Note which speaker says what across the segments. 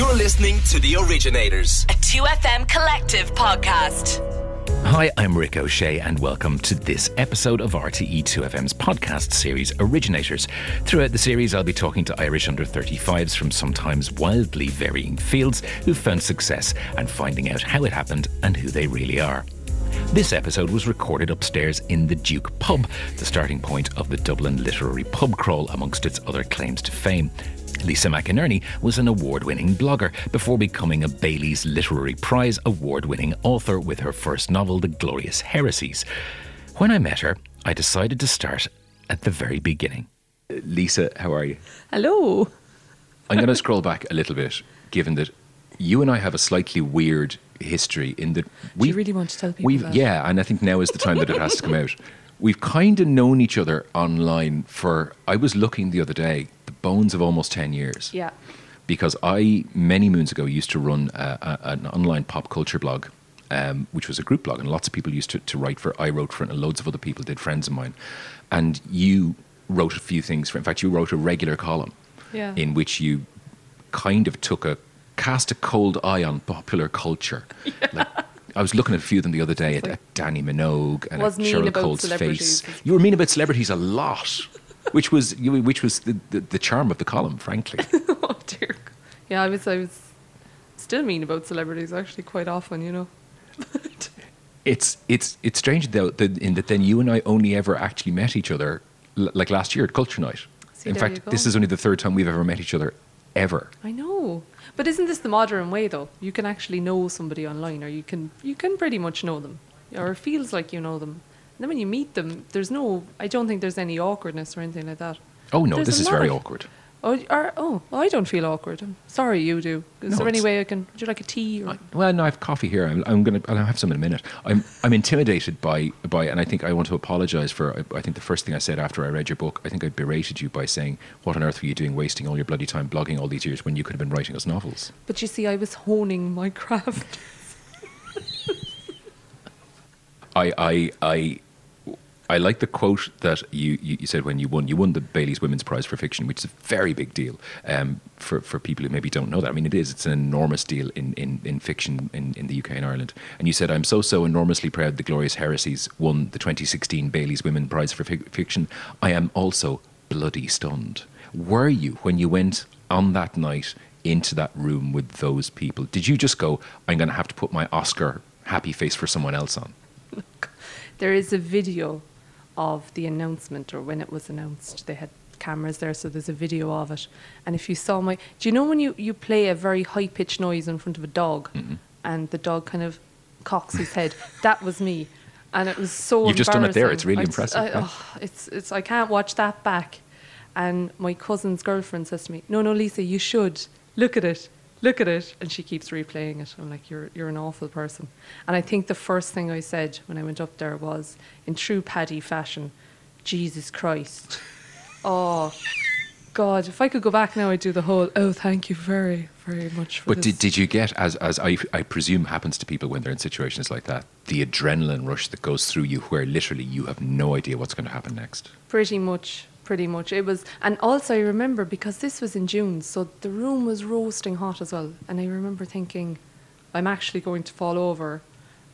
Speaker 1: You're listening to The Originators.
Speaker 2: A 2FM collective podcast.
Speaker 3: Hi, I'm Rick O'Shea, and welcome to this episode of RTE2FM's podcast series Originators. Throughout the series, I'll be talking to Irish under 35s from sometimes wildly varying fields who've found success and finding out how it happened and who they really are. This episode was recorded upstairs in the Duke Pub, the starting point of the Dublin literary pub crawl amongst its other claims to fame. Lisa McInerney was an award winning blogger before becoming a Bailey's Literary Prize award winning author with her first novel, The Glorious Heresies. When I met her, I decided to start at the very beginning. Lisa, how are you?
Speaker 4: Hello.
Speaker 3: I'm going to scroll back a little bit, given that you and I have a slightly weird history in that we
Speaker 4: really want to tell people
Speaker 3: We've
Speaker 4: that?
Speaker 3: yeah, and I think now is the time that it has to come out. We've kind of known each other online for. I was looking the other day, the bones of almost ten years.
Speaker 4: Yeah.
Speaker 3: Because I many moons ago used to run a, a, an online pop culture blog, um, which was a group blog, and lots of people used to, to write for. I wrote for it, and loads of other people did. Friends of mine, and you wrote a few things. For, in fact, you wrote a regular column
Speaker 4: Yeah.
Speaker 3: in which you kind of took a cast a cold eye on popular culture. Like, I was looking at a few of them the other day at, at Dannii Minogue and
Speaker 4: Was
Speaker 3: at Cheryl Cole's face. You were mean about celebrities a lot, which was which was the, the, the charm of the column, frankly.
Speaker 4: oh dear. Yeah, I was. I was still mean about celebrities actually quite often. You know.
Speaker 3: It's it's it's strange though that in that then you and I only ever actually met each other l- like last year at Culture Night.
Speaker 4: See,
Speaker 3: in fact, this is only the third time we've ever met each other ever.
Speaker 4: I know. But isn't this the modern way though? You can actually know somebody online, or you can you can pretty much know them, or it feels like you know them. And then when you meet them, there's no. I don't think there's any awkwardness or anything like that.
Speaker 3: Oh no,
Speaker 4: There's
Speaker 3: this is very
Speaker 4: of-
Speaker 3: awkward.
Speaker 4: Oh, or, oh, I don't feel awkward. I'm sorry, you do. Is
Speaker 3: No,
Speaker 4: there any way I can? Would you like a tea? Or,
Speaker 3: Well, no, I have coffee here. I'm, I'm gonna. I'll have some in a minute. I'm. I'm intimidated by by, and I think I want to apologise for. I, I think the first thing I said after I read your book, I think I berated you by saying, "What on earth were you doing, wasting all your bloody time blogging all these years when you could have been writing us novels?"
Speaker 4: but you see, I was honing my craft.
Speaker 3: I, I, I, I like the quote that you, you, said when you won. You won the Bailey's Women's Prize for Fiction, which is a very big deal um, for, for people who maybe don't know that. I mean, it is. It's an enormous deal in, in, in fiction in, in the UK and Ireland. And you said, I'm so, so enormously proud the Glorious Heresies won the 2016 Bailey's Women's Prize for Fic- Fiction. I am also bloody stunned. Were you when you went on that night into that room with those people? Did you just go, I'm going to have to put my Oscar happy face for someone else on?
Speaker 4: There is a video of the announcement or when it was announced. They had cameras there, so there's a video of it. And if you saw my, do you know when you, you play a very high pitched noise in front of a dog
Speaker 3: Mm-hmm.
Speaker 4: and the dog kind of cocks his head? that was me. And it was so
Speaker 3: You've just done it there. It's really
Speaker 4: I-
Speaker 3: impressive,
Speaker 4: I,
Speaker 3: yeah.
Speaker 4: oh, it's, it's, I can't watch that back. And my cousin's girlfriend says to me, No, no, Lisa, you should. Look at it. Look at it. And she keeps replaying it. I'm like, You're, you're an awful person. And I think the first thing I said when I went up there was, in true Paddy fashion, Jesus Christ. Oh, God. If I could go back now, I'd do the whole, Oh, thank you very, very much for
Speaker 3: But
Speaker 4: this.
Speaker 3: did, did you get, as, as I, I presume happens to people when they're in situations like that, the adrenaline rush that goes through you where literally you have no idea what's going to happen next?
Speaker 4: Pretty much, pretty much. It was, and also I remember because this was in June, so the room was roasting hot as well. And I remember thinking, I'm actually going to fall over,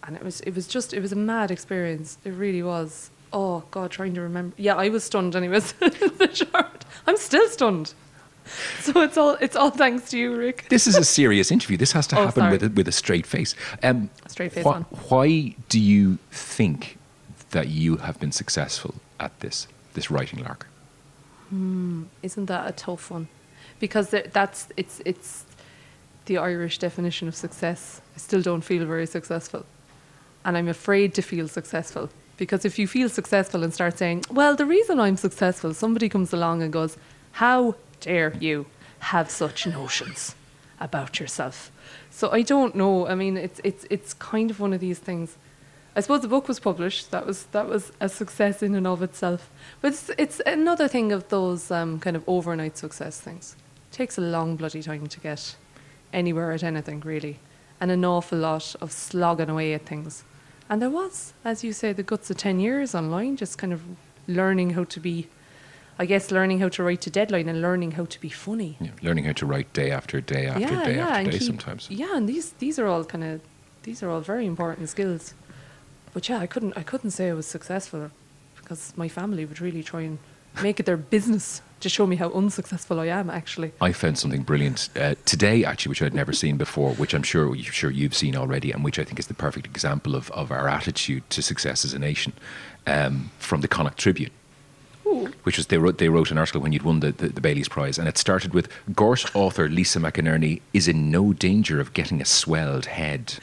Speaker 4: and it was, it was just, it was a mad experience. It really was. Oh God, trying to remember. Yeah, I was stunned. Anyways, the short. I'm still stunned. So it's all, it's all thanks to you, Rick.
Speaker 3: This is a serious interview. This has to
Speaker 4: Oh,
Speaker 3: happen
Speaker 4: sorry.
Speaker 3: with a, with a straight face. Um,
Speaker 4: Straight face
Speaker 3: why,
Speaker 4: on.
Speaker 3: Why do you think that you have been successful at this this writing lark?
Speaker 4: Hmm, isn't that a tough one? Because that's it's it's the Irish definition of success. I still don't feel very successful, and I'm afraid to feel successful because if you feel successful and start saying, "Well, the reason I'm successful," somebody comes along and goes, "How dare you have such notions about yourself?" So I don't know. I mean, it's it's it's kind of one of these things. I suppose the book was published. That was that was a success in and of itself. But it's, it's another thing of those um, kind of overnight success things. It takes a long bloody time to get anywhere at anything really, and an awful lot of slogging away at things. And there was, as you say, the guts of ten years online, just kind of learning how to be I guess learning how to write to deadline and learning how to be funny.
Speaker 3: Yeah, learning how to write day after day after day after day
Speaker 4: keep-
Speaker 3: sometimes.
Speaker 4: Yeah, and these these are all kind of these are all very important skills. But yeah, I couldn't I couldn't say I was successful because my family would really try and make it their business to show me how unsuccessful I am. Actually,
Speaker 3: I found something brilliant uh, today, actually, which I'd never seen before, which I'm sure you're sure you've seen already, and which I think is the perfect example of, of our attitude to success as a nation. Um, from the Connacht Tribune, which was they wrote they wrote an article when you'd won the, the, the Bailey's Prize, and it started with Gort author Lisa McInerney is in no danger of getting a swelled head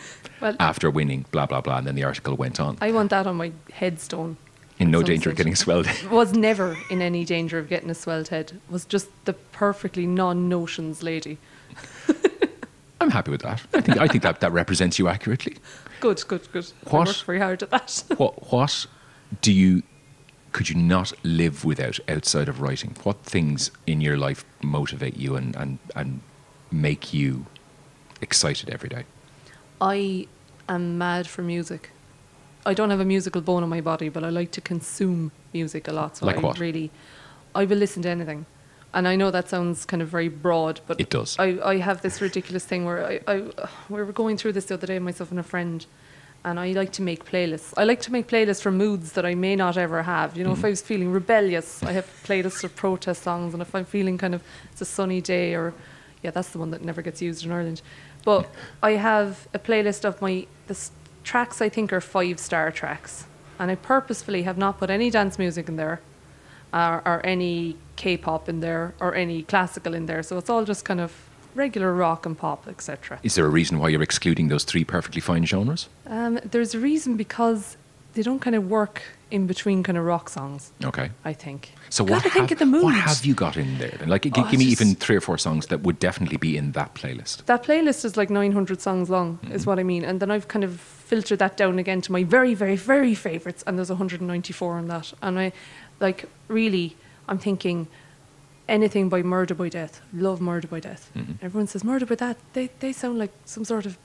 Speaker 4: Well-
Speaker 3: after winning, blah blah blah, and then the article went on.
Speaker 4: I want that on my headstone.
Speaker 3: in no danger of getting a swelled head.
Speaker 4: Was never in any danger of getting a swelled head. Was just the perfectly non-notions lady.
Speaker 3: I'm happy with that. I think I think that, that represents you accurately.
Speaker 4: Good, good, good. I worked very hard at that.
Speaker 3: what what do you could you not live without outside of writing? What things in your life motivate you and and, and make you excited every day?
Speaker 4: I am mad for music. I don't have a musical bone in my body, but I like to consume music a lot. So
Speaker 3: Like
Speaker 4: I
Speaker 3: what?
Speaker 4: really, I will listen to anything. And I know that sounds kind of very broad, but
Speaker 3: It does.
Speaker 4: I, I have this ridiculous thing where I, I we were going through this the other day, myself and a friend, and I like to make playlists. I like to make playlists for moods that I may not ever have. You know,
Speaker 3: Mm-hmm.
Speaker 4: if I was feeling rebellious, I have playlists of protest songs, and if I'm feeling kind of it's a sunny day or yeah, that's the one that never gets used in Ireland. But I have a playlist of my the s- tracks I think are five star tracks, and I purposefully have not put any dance music in there, or, or any K-pop in there, or any classical in there. So it's all just kind of regular rock and pop, etc.
Speaker 3: Is there a reason why you're excluding those three perfectly fine genres?
Speaker 4: Um, there's a reason because they don't kind of work in between kind of rock songs.
Speaker 3: Okay.
Speaker 4: I think.
Speaker 3: So what
Speaker 4: think
Speaker 3: have,
Speaker 4: of the mood.
Speaker 3: what have you got in there? Then? Like, g-
Speaker 4: Oh,
Speaker 3: give me even three or four songs that would definitely be in that playlist.
Speaker 4: That playlist is like 900 songs long,
Speaker 3: Mm-hmm.
Speaker 4: is what I mean. And then I've kind of filtered that down again to my very, very, very favourites, and there's 194 on that. And I, like, really, I'm thinking anything by Murder by Death. Love Murder by Death.
Speaker 3: Mm-hmm.
Speaker 4: Everyone says Murder by Death. They, they sound like some sort of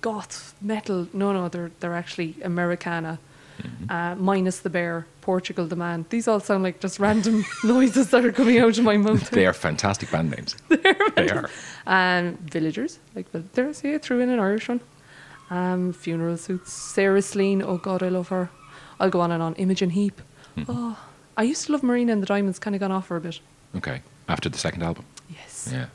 Speaker 4: goth metal. No, no, they're, they're actually Americana.
Speaker 3: Mm-hmm.
Speaker 4: Uh, minus the bear, Portugal the man. These all sound like just random noises that are coming out of my mouth.
Speaker 3: They are fantastic band names. they are.
Speaker 4: Um, villagers, like but there's yeah, threw in an Irish one. Um, funeral suits. Sarah Slean, oh God, I love her. I'll go on and on. Imogen Heap. Oh, I used to love Marina and the Diamonds. Kind of gone off her a bit.
Speaker 3: Okay. After the second album.
Speaker 4: Yes.
Speaker 3: Yeah.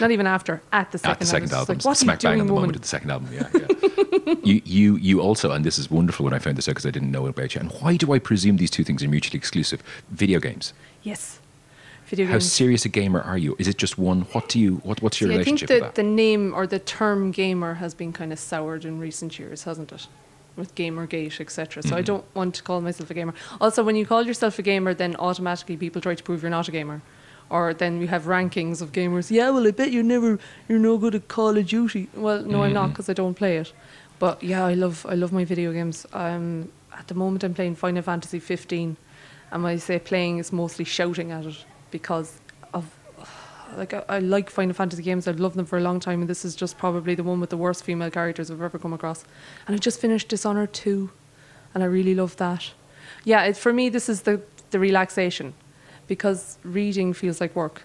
Speaker 4: Not even after. At the second.
Speaker 3: At the second
Speaker 4: album. Like, what
Speaker 3: Smack bang
Speaker 4: doing,
Speaker 3: on the
Speaker 4: woman?
Speaker 3: moment of the second album. Yeah. yeah. you, you, you also, and this is wonderful when I found this out because I didn't know about you. And why do I presume these two things are mutually exclusive? Video games.
Speaker 4: Yes. Video games.
Speaker 3: How
Speaker 4: games.
Speaker 3: serious a gamer are you? Is it just one? What do you? What, what's your
Speaker 4: See, I think the, the name or the term gamer has been kind of soured in recent years, hasn't it? With Gamergate, etc.
Speaker 3: Mm-hmm.
Speaker 4: So I don't want to call myself a gamer. Also, when you call yourself a gamer, then automatically people try to prove you're not a gamer. Or then you have rankings of gamers. Yeah, well, I bet you never, you're no good at Call of Duty. Well, no, I'm
Speaker 3: Mm-hmm.
Speaker 4: not because I don't play it. But yeah, I love, I love my video games. Um, at the moment, I'm playing Final Fantasy 15, and when I say playing, it's mostly shouting at it because of like I, I like Final Fantasy games. I've loved them for a long time, and this is just probably the one with the worst female characters I've ever come across. And I just finished Dishonored two, and I really love that. Yeah, it, for me, this is the the relaxation, because reading feels like work,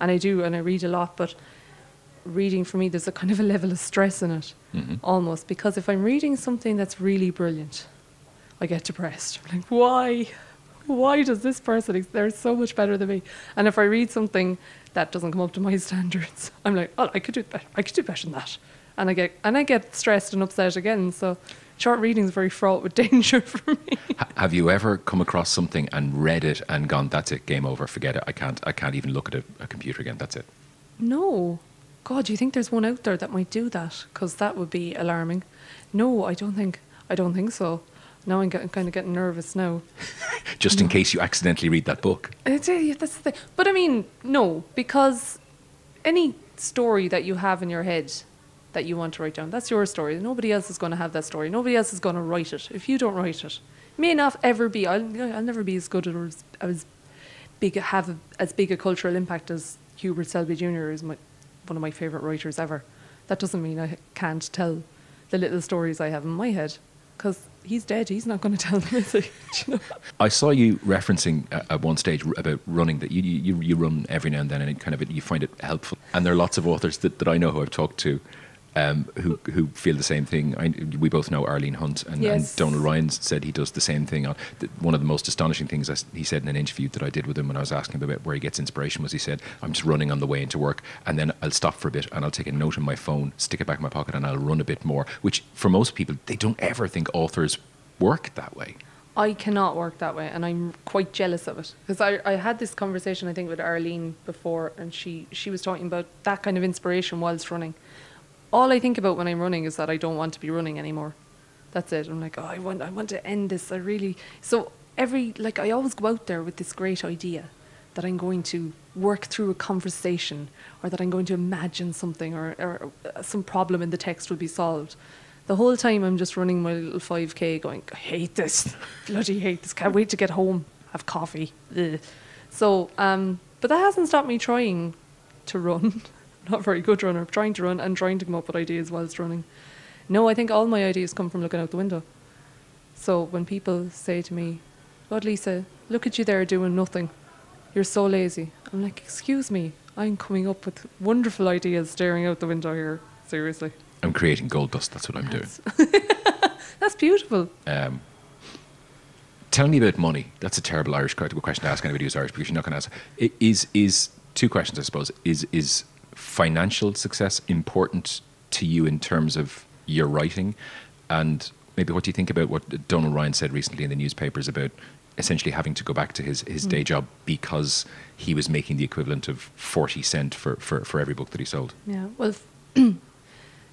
Speaker 4: and I do, and I read a lot, but reading for me there's a kind of a level of stress in it, mm-hmm. almost because if I'm reading something that's really brilliant, I get depressed. I'm like, why? Why does this person? They're so much better than me. And if I read something that doesn't come up to my standards, I'm like, oh, I could do better. I could do better than that. And I get and I get stressed and upset again. So short reading is very fraught with danger for me.
Speaker 3: Have you ever come across something and read it and gone, "That's it, game over, forget it. I can't. I can't even look at a, a computer again. That's it."
Speaker 4: No. God, do you think there's one out there that might do that? Because that would be alarming. No, I don't think. I don't think so. Now I'm getting, kind of getting nervous now.
Speaker 3: Just in case you accidentally read that book.
Speaker 4: It's, uh, yeah, that's the thing. But I mean, no, because any story that you have in your head that you want to write down, that's your story. Nobody else is going to have that story. Nobody else is going to write it. If you don't write it, may not ever be. I'll, I'll never be as good or as, as big, have a, as big a cultural impact as Hubert Selby Jr. is my, one of my favourite writers ever. That doesn't mean I can't tell the little stories I have in my head, because he's dead. He's not going to tell them, is he? You know?
Speaker 3: I saw you referencing at one stage about running that you, you you run every now and then, and it kind of you find it helpful. And there are lots of authors that, that I know who I've talked to. Um, who who feel the same thing? I, we both know Arlene Hunt, and,
Speaker 4: Yes.
Speaker 3: and Donal Ryan said he does the same thing. On the, one of the most astonishing things I he said in an interview that I did with him when I was asking him about where he gets inspiration was he said, "I'm just running on the way into work, and then I'll stop for a bit, and I'll take a note in my phone, stick it back in my pocket, and I'll run a bit more." Which for most people, they don't ever think authors work that way.
Speaker 4: I cannot work that way, and I'm quite jealous of it because I, I had this conversation I think with Arlene before, and she she was talking about that kind of inspiration whilst running. All I think about when I'm running is that I don't want to be running anymore. That's it. I'm like, oh, I want I want to end this. I really so every like I always go out there with this great idea that I'm going to work through a conversation or that I'm going to imagine something or, or uh, some problem in the text will be solved. The whole time I'm just running my little 5k going, I hate this, bloody hate this, can't wait to get home, have coffee. Ugh. So, um, but that hasn't stopped me trying to run. Not very good runner, trying to run and trying to come up with ideas whilst running. No, I think all my ideas come from looking out the window. So when people say to me, God, Lisa, look at you there doing nothing. You're so lazy. I'm like, excuse me, I'm coming up with wonderful ideas staring out the window here. Seriously.
Speaker 3: I'm creating gold dust. That's what I'm doing.
Speaker 4: That's beautiful.
Speaker 3: Um, tell me about money. That's a terrible Irish question to ask anybody who's Irish because you're not going to answer. Is is two questions, I suppose. Is is financial success important to you in terms of your writing, and maybe what do you think about what Donal Ryan said recently in the newspapers about essentially having to go back to his, his day hmm. job because he was making the equivalent of 40 cent for, for, for every book that he sold.
Speaker 4: Yeah. Well,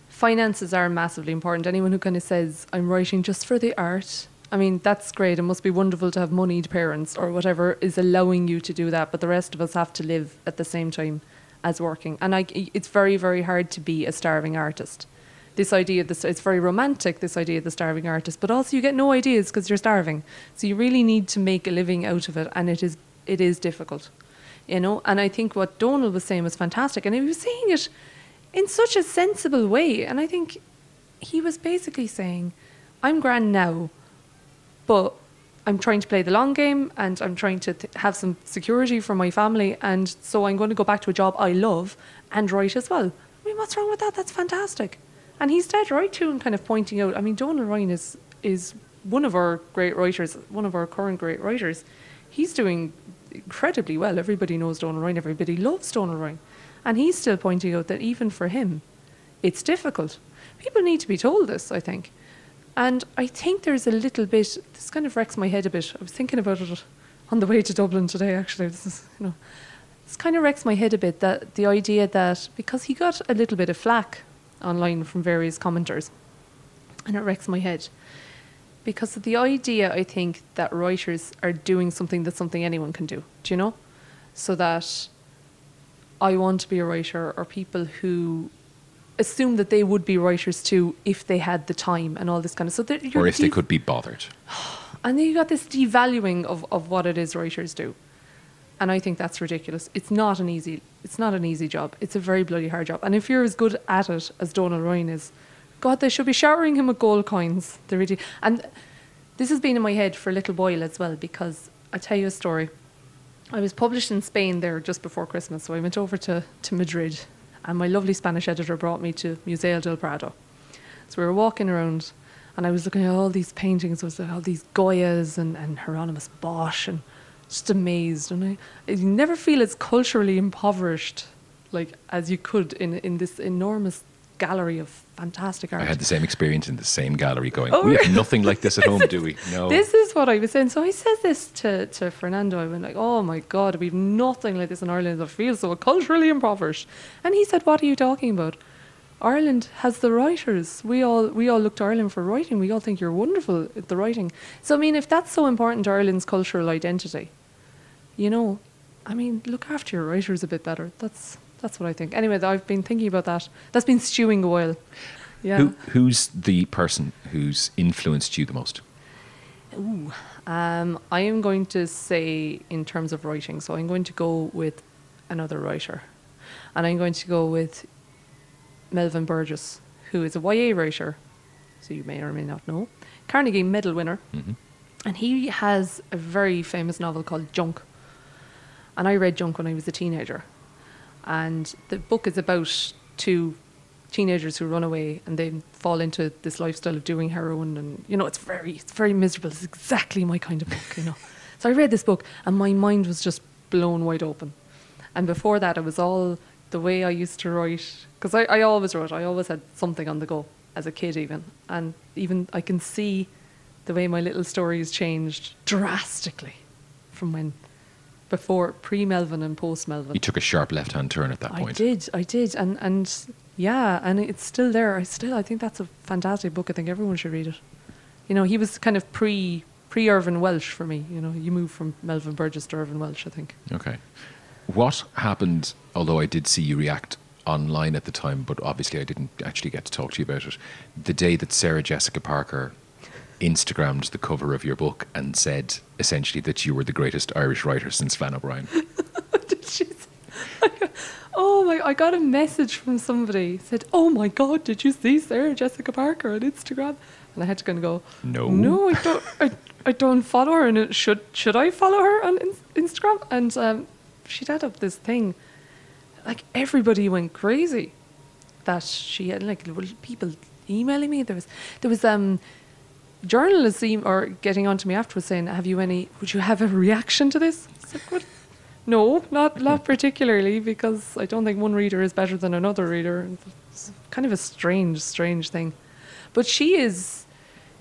Speaker 4: finances are massively important. Anyone who kind of says, I'm writing just for the art, I mean, that's great. It must be wonderful to have moneyed parents or whatever is allowing you to do that. But the rest of us have to live at the same time as working. And I, it's very, very hard to be a starving artist. This idea, this, it's very romantic, this idea of the starving artist, but also you get no ideas because you're starving. So you really need to make a living out of it, and it is, it is difficult. You know, and I think what Donal was saying was fantastic, and he was saying it in such a sensible way. And I think he was basically saying, I'm grand now, but I'm trying to play the long game and I'm trying to th- have some security for my family. And so I'm going to go back to a job I love and write as well. I mean, what's wrong with that? That's fantastic. And he's dead right too, and kind of pointing out. I mean, Donal Ryan is is one of our great writers, one of our current great writers. He's doing incredibly well. Everybody knows Donal Ryan. Everybody loves Donal Ryan, and he's still pointing out that even for him, it's difficult. People need to be told this. I think, and I think there's a little bit. This kind of wrecks my head a bit. I was thinking about it on the way to Dublin today. Actually, this is you know, this kind of wrecks my head a bit. That the idea that because he got a little bit of flack online from various commenters, and it wrecks my head because of the idea I think that writers are doing something that's something anyone can do. Do you know? So that I want to be a writer, or people who assume that they would be writers too if they had the time and all this kind of so
Speaker 3: Or if they could be bothered.
Speaker 4: and then you got this devaluing of, of what it is writers do. And I think that's ridiculous. It's not an easy it's not an easy job. It's a very bloody hard job. And if you're as good at it as Donal Ryan is, God, they should be showering him with gold coins. They really and this has been in my head for a little while as well because I'll tell you a story. I was published in Spain there just before Christmas, so I went over to, to Madrid and my lovely Spanish editor brought me to Museo del Prado. So we were walking around and I was looking at all these paintings, was all these Goyas and, and Hieronymus Bosch and just amazed. And I, I never feel as culturally impoverished like as you could in, in this enormous gallery of fantastic art.
Speaker 3: I had the same experience in the same gallery going,
Speaker 4: Oh,
Speaker 3: we have nothing like this at home, do we? No.
Speaker 4: This is what I was saying. So I said this to, to Fernando. I went like, "Oh my God, we've nothing like this in Ireland. I feel so culturally impoverished." And he said, "What are you talking about? Ireland has the writers. We all we all look to Ireland for writing. We all think you're wonderful at the writing. So I mean, if that's so important to Ireland's cultural identity, you know, I mean, look after your writers a bit better. That's that's what I think. Anyway, I've been thinking about that. That's been stewing a while. Yeah.
Speaker 3: Who, who's the person who's influenced you the most?
Speaker 4: Um, I am going to say, in terms of writing, so I'm going to go with another writer. And I'm going to go with Melvin Burgess, who is a YA writer so you may or may not know. Carnegie Medal winner. And he has a very famous novel called Junk. And I read Junk when I was a teenager. And the book is about two teenagers who run away and they fall into this lifestyle of doing heroin. And you know it's very it's very miserable. It's exactly my kind of book you know. So i read this book and my mind was just blown wide open. And before that it was all the way i used to write because I, I always wrote. I always had something on the go as a kid even. And even i can see the way my little stories changed drastically from when before pre melvin and post melvin
Speaker 3: You took a sharp left hand turn at that
Speaker 4: I
Speaker 3: point.
Speaker 4: I did, I did, and and yeah, and it's still there. I still, I think that's a fantastic book. I think everyone should read it. You know, he was kind of pre pre Irvin Welsh for me. You know, you moved from Melvin Burgess to Irvin Welsh, I think.
Speaker 3: Okay. What happened, although I did see you react online at the time, but obviously I didn't actually get to talk to you about it, the day that Sarah Jessica Parker Instagrammed the cover of your book and said essentially that you were the greatest Irish writer since Flann O'Brien.
Speaker 4: Did she say- oh my! I got a message from somebody said, "Oh my God, did you see Sarah Jessica Parker on Instagram?" And I had to kind of go,
Speaker 3: No.
Speaker 4: no, I don't, I, I don't follow her, and it should should I follow her on in- Instagram?" And um, she'd had up this thing, like everybody went crazy that she had like people emailing me. There was there was um journalists em- or getting on to me afterwards saying, "Have you any? Would you have a reaction to this?" Like? No, not not particularly, because I don't think one reader is better than another reader. It's kind of a strange, strange thing. But she is,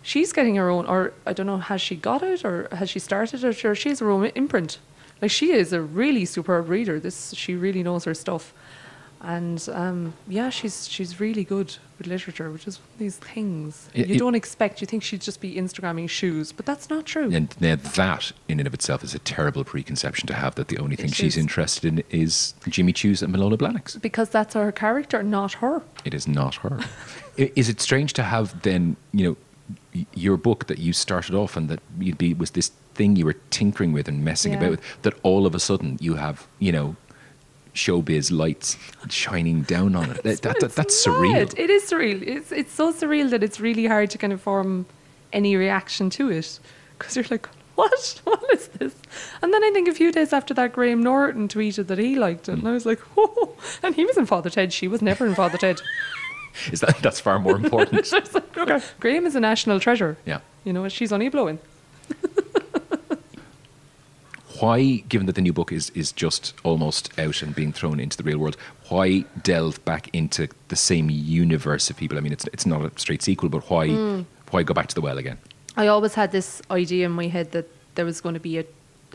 Speaker 4: she's getting her own, or I don't know, has she got it, or has she started it, or she has her own imprint. Like she is a really superb reader. This she really knows her stuff, and um, yeah, she's she's really good with literature, which is one of these things you
Speaker 3: it-
Speaker 4: don't expect. You think she'd just be Instagramming shoes, but that's not true.
Speaker 3: and now that, in and of itself, is a terrible preconception to have that the only thing
Speaker 4: It
Speaker 3: she's
Speaker 4: is.
Speaker 3: interested in is Jimmy Choos and Manolo Blahniks.
Speaker 4: because that's her character, not her.
Speaker 3: It is not her. Is it strange to have then, you know, your book that you started off and that you'd be was this thing you were tinkering with and messing
Speaker 4: Yeah.
Speaker 3: about with that all of a sudden you have, you know, showbiz lights shining down on it. That, that, that- that's
Speaker 4: mad.
Speaker 3: surreal.
Speaker 4: It is surreal. It's it's so surreal that it's really hard to kind of form any reaction to it because you're like, what? What is this? And then I think a few days after that, Graham Norton tweeted that he liked it, and I was like, oh, and he was in Father Ted. She was never in Father Ted.
Speaker 3: Is that that's far more important?
Speaker 4: Like, okay. Graham is a national treasure.
Speaker 3: yeah.
Speaker 4: You know, she's only blowing.
Speaker 3: Why, given that the new book is, is just almost out and being thrown into the real world, why delve back into the same universe of people? I mean, it's it's not a straight sequel, but why
Speaker 4: Hmm.
Speaker 3: why go back to the well again?
Speaker 4: I always had this idea in my head that there was going to be a,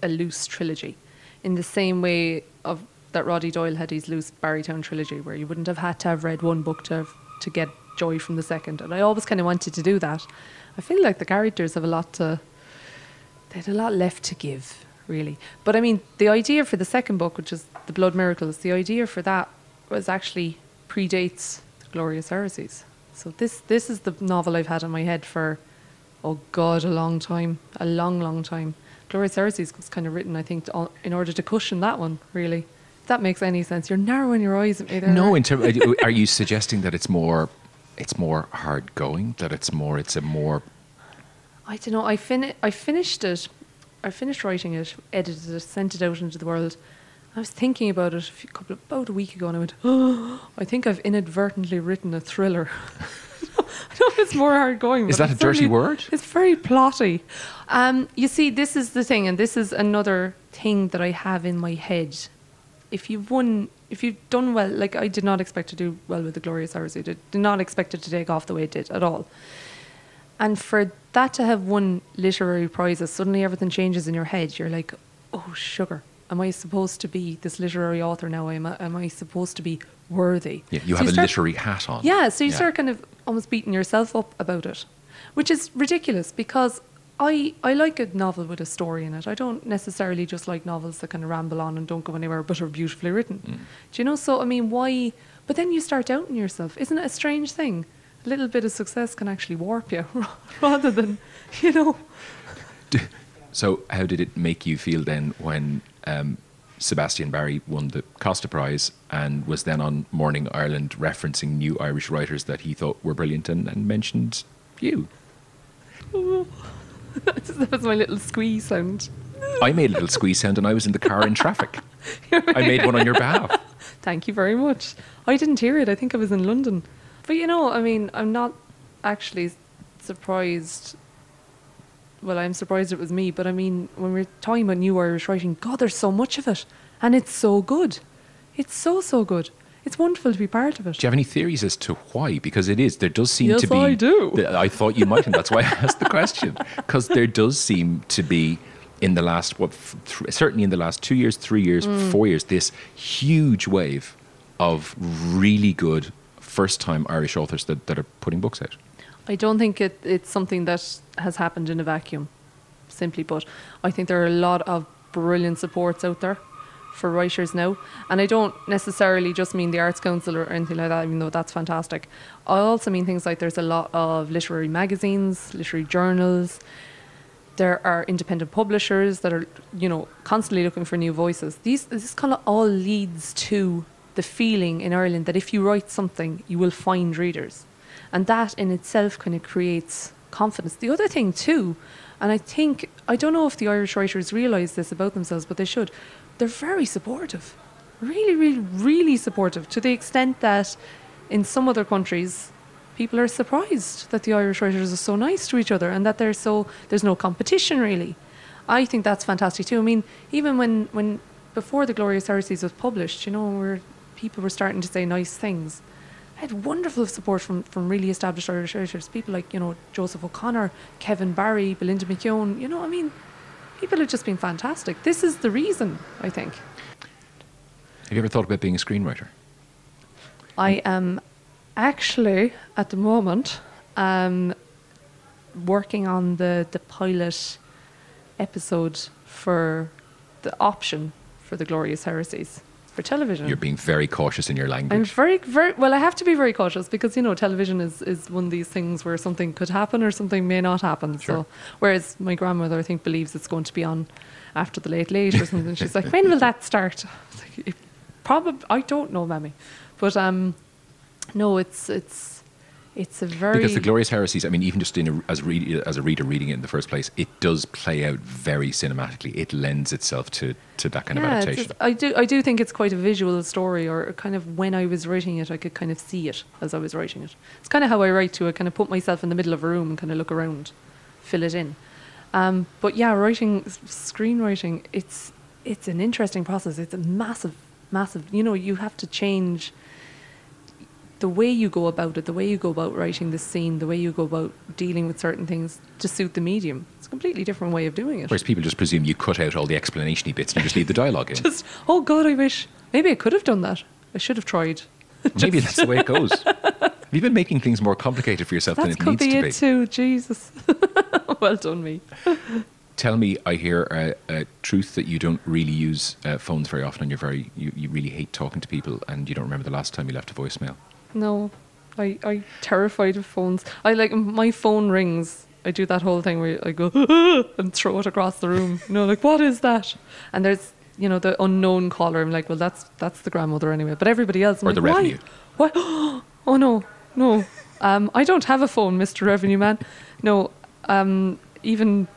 Speaker 4: a loose trilogy, in the same way of that Roddy Doyle had his loose Barrytown trilogy, where you wouldn't have had to have read one book to have, to get joy from the second. And I always kind of wanted to do that. I feel like the characters have a lot to. They had a lot left to give, really. But I mean, the idea for the second book, which is The Blood Miracles, the idea for that was actually predates The Glorious Heresies. So this this is the novel I've had in my head for, oh God, a long time, a long, long time. Glorious Heresies was kind of written, I think, to, in order to cushion that one, really. If that makes any sense. You're narrowing your eyes at me there.
Speaker 3: No, in are you suggesting that it's more, it's more hard going? That it's more, it's a more.
Speaker 4: I don't know. I fin- I finished it. I finished writing it, edited it, sent it out into the world. I was thinking about it a few, couple about a week ago, and I went, "Oh, I think I've inadvertently written a thriller." I don't know if it's more hard going.
Speaker 3: Is that a dirty word?
Speaker 4: It's very plotty. Um, you see, this is the thing, and this is another thing that I have in my head. If you've won, if you've done well, like I did not expect to do well with the Glorious Hours. I did, did not expect it to take off the way it did at all. And for that to have won literary prizes, suddenly everything changes in your head. You're like, oh, sugar. Am I supposed to be this literary author now? Am I, am I supposed to be worthy?
Speaker 3: Yeah, you
Speaker 4: So
Speaker 3: have a
Speaker 4: start-
Speaker 3: literary hat on.
Speaker 4: yeah, so you start kind of almost beating yourself up about it, which is ridiculous because I I like a novel with a story in it. I don't necessarily just like novels that kind of ramble on and don't go anywhere but are beautifully written.
Speaker 3: Mm.
Speaker 4: Do you know? So I mean, why? But then you start doubting yourself. Isn't it a strange thing? A little bit of success can actually warp you, rather than you know.
Speaker 3: So, how did it make you feel then when um, Sebastian Barry won the Costa Prize and was then on Morning Ireland referencing new Irish writers that he thought were brilliant and, and mentioned You.
Speaker 4: that was my little squeeze sound.
Speaker 3: I made a little squeeze sound and I was in the car in traffic. I made one on your behalf.
Speaker 4: Thank you very much. I didn't hear it. I think I was in London. But you know, I mean, I'm not actually surprised. Well, I'm surprised it was me, but I mean, when we're talking about new Irish writing, God, there's so much of it. And it's so good. It's so, so good. It's wonderful to be part of it.
Speaker 3: Do you have any theories as to why? Because it is, there does seem
Speaker 4: Yes,
Speaker 3: to be.
Speaker 4: I do.
Speaker 3: I thought you might, and that's why I asked the question. Because there does seem to be, in the last, what, th- certainly in the last two years, three years,
Speaker 4: Mm.
Speaker 3: four years, this huge wave of really good first time Irish authors that, that are putting books out.
Speaker 4: I don't think it, it's something that has happened in a vacuum, simply put. I think there are a lot of brilliant supports out there for writers now. And I don't necessarily just mean the Arts Council or anything like that, even though that's fantastic. I also mean things like there's a lot of literary magazines, literary journals. There are independent publishers that are, you know, constantly looking for new voices. These this kind of all leads to the feeling in Ireland that if you write something, you will find readers. And that in itself kind of creates confidence. The other thing too, and I think I don't know if the Irish writers realise this about themselves, but they should. They're very supportive. Really, really, really supportive to the extent that in some other countries people are surprised that the Irish writers are so nice to each other and that they're so there's no competition really. I think that's fantastic too. I mean, even when when before the Glorious Heresies was published, you know, where people were starting to say nice things. I had wonderful support from, from really established Irish writers, people like, you know, Joseph O'Connor, Kevin Barry, Belinda McKeown, you know, I mean, people have just been fantastic. This is the reason, I think.
Speaker 3: Have you ever thought about being a screenwriter?
Speaker 4: I am actually at the moment um, working on the the pilot episode for the option for the Glorious Heresies for television.
Speaker 3: You're being very cautious in your language.
Speaker 4: I'm very, very well. I have to be very cautious because you know television is, is one of these things where something could happen or something may not happen.
Speaker 3: Sure.
Speaker 4: So, whereas my grandmother, I think, believes it's going to be on after the late late or something. She's like, when will that start? Like, Probably, I don't know, mammy, but um, no, it's it's it's a very
Speaker 3: Because the Glorious Heresies, I mean, even just in a, as, a read, as a reader reading it in the first place, it does play out very cinematically. It lends itself to, to that kind of
Speaker 4: yeah, it's
Speaker 3: adaptation.
Speaker 4: just- I do I do think it's quite a visual story, or kind of when I was writing it, I could kind of see it as I was writing it. It's kind of how I write too. I kind of put myself in the middle of a room and kind of look around, fill it in. Um, but yeah, writing, screenwriting, it's it's an interesting process. It's a massive, massive. You know, you have to change the way you go about it, the way you go about writing the scene, the way you go about dealing with certain things to suit the medium. It's a completely different way of doing it.
Speaker 3: Whereas people just presume you cut out all the explanation bits and you just leave the dialogue in.
Speaker 4: just oh god i wish maybe i could have done that i should have tried
Speaker 3: Maybe that's the way it goes. You've been making things more complicated for yourself
Speaker 4: that
Speaker 3: than it
Speaker 4: could
Speaker 3: needs
Speaker 4: be
Speaker 3: to
Speaker 4: it
Speaker 3: be?
Speaker 4: too jesus well done me
Speaker 3: Tell me, I hear a, a truth that you don't really use uh, phones very often, and you're very you, you really hate talking to people, and you don't remember the last time you left a voicemail.
Speaker 4: No i i terrified of phones i like my phone rings i do that whole thing where i go and throw it across the room you know like what is that and there's you know the unknown caller i'm like well that's that's the grandmother anyway but everybody else I'm
Speaker 3: Or
Speaker 4: like,
Speaker 3: the revenue.
Speaker 4: Why? Oh no, no. Um, I don't have a phone, Mr. Revenue Man. No. Um, even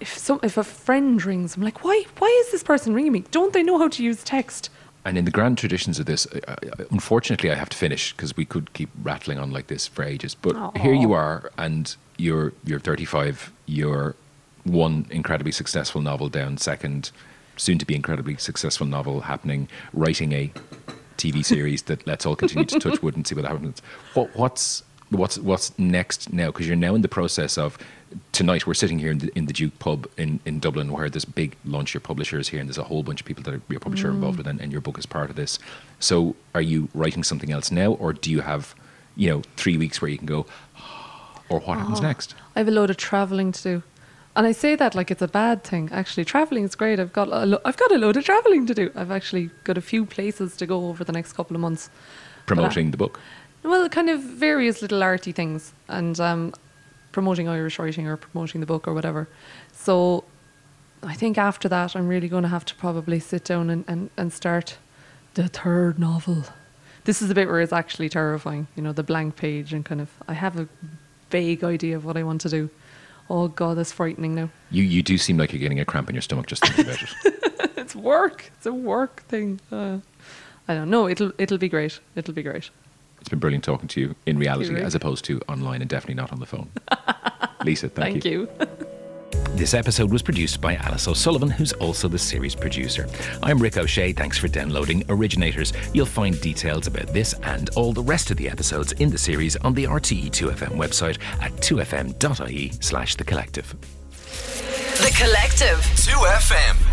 Speaker 4: if some if a friend rings, I'm like, why? Why is this person ringing me? Don't they know how to use text?
Speaker 3: And in the grand traditions of this, uh, unfortunately, I have to finish because we could keep rattling on like this for ages. But here you are, and you're you're 35. You're one incredibly successful novel down, second, soon to be incredibly successful novel happening, writing a TV series that let's all continue to touch wood and see what happens. What, what's what's what's next now? Because you're now in the process of tonight. We're sitting here in the, in the Duke pub in, in Dublin, where there's big launch your publishers here, and there's a whole bunch of people that are, your publisher are involved mm. with, and, and your book is part of this. So, are you writing something else now, or do you have, you know, three weeks where you can go, oh, or what happens oh, next?
Speaker 4: I have a load of traveling to do. And I say that like it's a bad thing. Actually, traveling is great. I've got a lo- I've got a load of traveling to do. I've actually got a few places to go over the next couple of months.
Speaker 3: Promoting the book.
Speaker 4: Well, kind of various little arty things and um, promoting Irish writing or promoting the book or whatever. So I think after that, I'm really going to have to probably sit down and, and, and start the third novel. This is the bit where it's actually terrifying, you know, the blank page and kind of. I have a vague idea of what I want to do. Oh God, that's frightening now.
Speaker 3: You you do seem like you're getting a cramp in your stomach just thinking about it.
Speaker 4: it's work. It's a work thing. Uh, I don't know. It'll it'll be great. It'll be great.
Speaker 3: It's been brilliant talking to you in reality
Speaker 4: Rick.
Speaker 3: as opposed to online and definitely not on the phone. Lisa, thank,
Speaker 4: Thank you.
Speaker 3: This episode was produced by Alice O'Sullivan, who's also the series producer. I'm Rick O'Shea. Thanks for downloading Originators. You'll find details about this and all the rest of the episodes in the series on the RTE2FM website at 2fm.ie slash the collective.
Speaker 2: The Collective.
Speaker 1: 2FM.